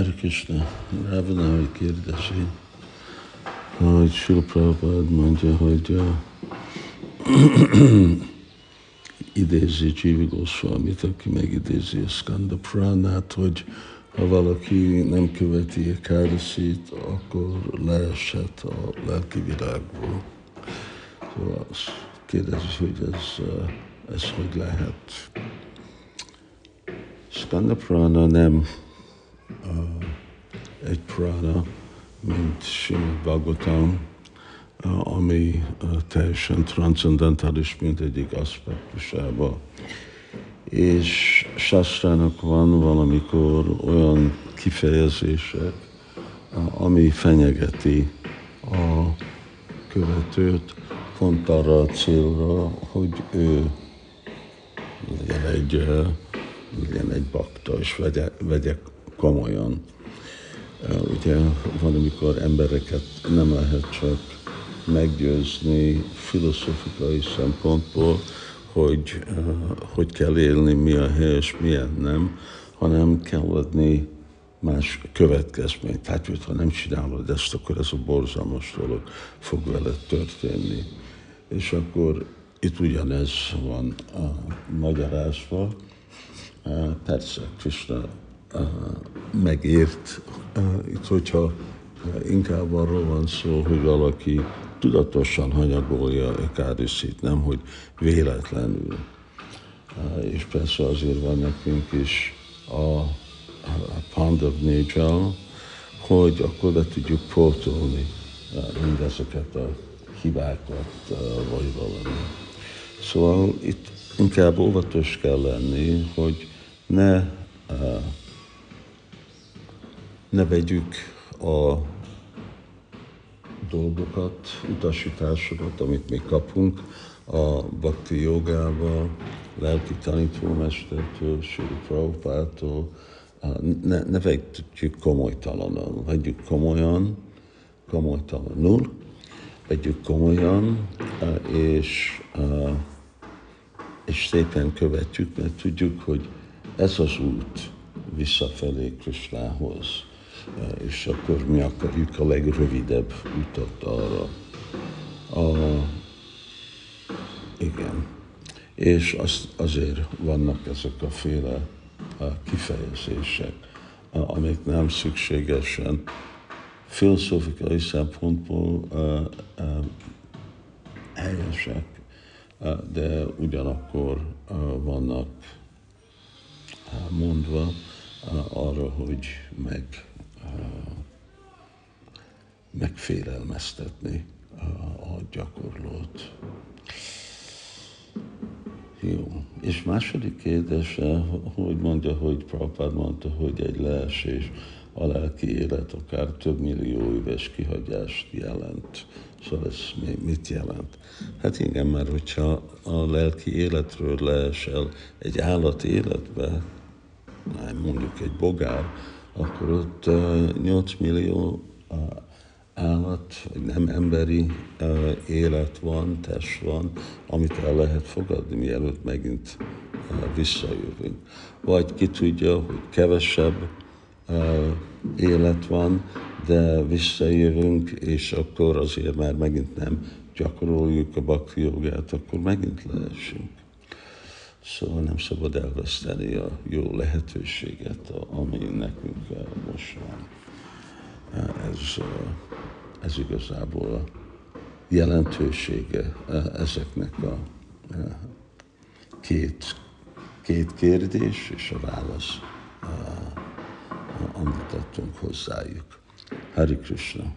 Hare Krishna, Ravanari kérdezi, hogy Prabhupád mondja, hogy uh, idézi Jivi Goswamit, aki megidézi a Skanda Pranát, hogy ha valaki nem követi a káraszit, akkor leesett a lelki világból. Szóval azt kérdezi, hogy ez, ez hogy lehet. Skanda Prana nem egy prana, mint Simad Bhagavatam, ami teljesen transzendentális mindegyik aspektusába. És Sastrának van valamikor olyan kifejezések, ami fenyegeti a követőt pont arra a célra, hogy ő legyen egy, legyen egy bakta, és vegye, vegye komolyan. Ugye van, amikor embereket nem lehet csak meggyőzni filozófikai szempontból, hogy hogy kell élni, mi a helyes, milyen nem, hanem kell adni más következményt. Tehát, hogy ha nem csinálod ezt, akkor ez a borzalmas dolog fog veled történni. És akkor itt ugyanez van a magyarázva. Persze, Krishna megért. Itt, hogyha inkább arról van szó, hogy valaki tudatosan hanyagolja a kádiszit, nem hogy véletlenül. És persze azért van nekünk is a, a Pandav Négyal, hogy akkor be tudjuk pótolni mindezeket a hibákat, vagy valami. Szóval itt inkább óvatos kell lenni, hogy ne ne vegyük a dolgokat, utasításokat, amit mi kapunk. A bhakti jogába, lelki tanítómestertől, Sri Prabhupától, ne, ne vegyük komolytalanul, vegyük komolyan, komolytalanul, vegyük komolyan, és, és szépen követjük, mert tudjuk, hogy ez az út visszafelé Krisnához és akkor mi akarjuk a legrövidebb utat arra. A, igen. És az, azért vannak ezek a féle kifejezések, amik nem szükségesen filozófikai szempontból helyesek, de ugyanakkor vannak mondva arra, hogy meg megfélelmeztetni a gyakorlót. Jó. És második kérdése, hogy mondja, hogy Prabhupád mondta, hogy egy leesés a lelki élet akár több millió éves kihagyást jelent. Szóval ez mit jelent? Hát igen, mert hogyha a lelki életről leesel egy állat életbe, mondjuk egy bogár, akkor ott 8 millió állat, nem emberi élet van, test van, amit el lehet fogadni, mielőtt megint visszajövünk. Vagy ki tudja, hogy kevesebb élet van, de visszajövünk, és akkor azért már megint nem gyakoroljuk a bakti jogát, akkor megint leesünk. Szóval nem szabad elveszteni a jó lehetőséget, ami nekünk most van. Ez, ez igazából a jelentősége ezeknek a két, két kérdés és a válasz, amit adtunk hozzájuk. Hari Krishna.